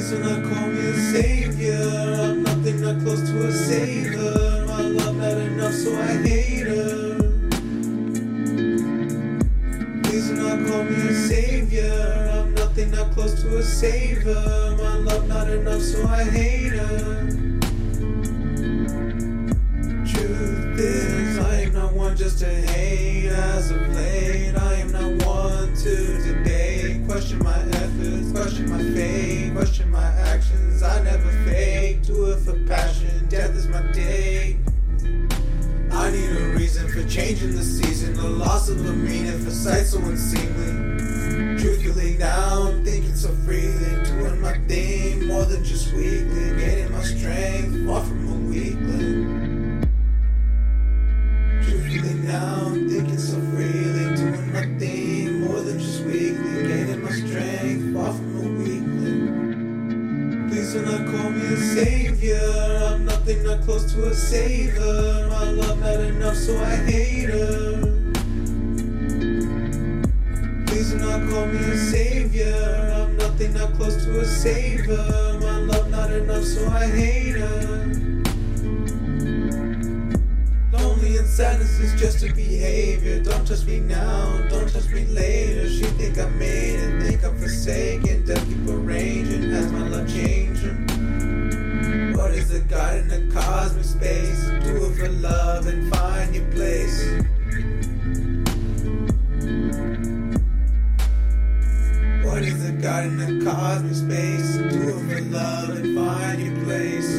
Please do not call me a savior. I'm nothing not close to a savior. My love not enough, so I hate her. Please do not call me a savior. I'm nothing not close to a savior. My love not enough, so I hate her. Truth is, I am not one just to hate my question my actions. I never fake, do it for passion. Death is my day. I need a reason for changing the season, the loss of a meaning for sight so unseemly. Truthfully, now I'm thinking so freely, doing my thing more than just weekly, gaining my strength far from a weakling. Please do not call me a savior. I'm nothing not close to a savior. My love not enough, so I hate her. Please do not call me a savior. I'm nothing not close to a savior. My love not enough, so I hate her. Lonely and sadness is just a behavior. Don't touch me now, don't touch me later. She think I made it, think I'm forsaken. Space? Do it for love and find your place. What is the God in the cosmic space? Do it for love and find your place.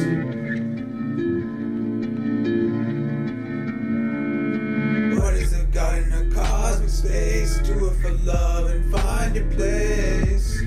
What is the God in the cosmic space? Do it for love and find your place.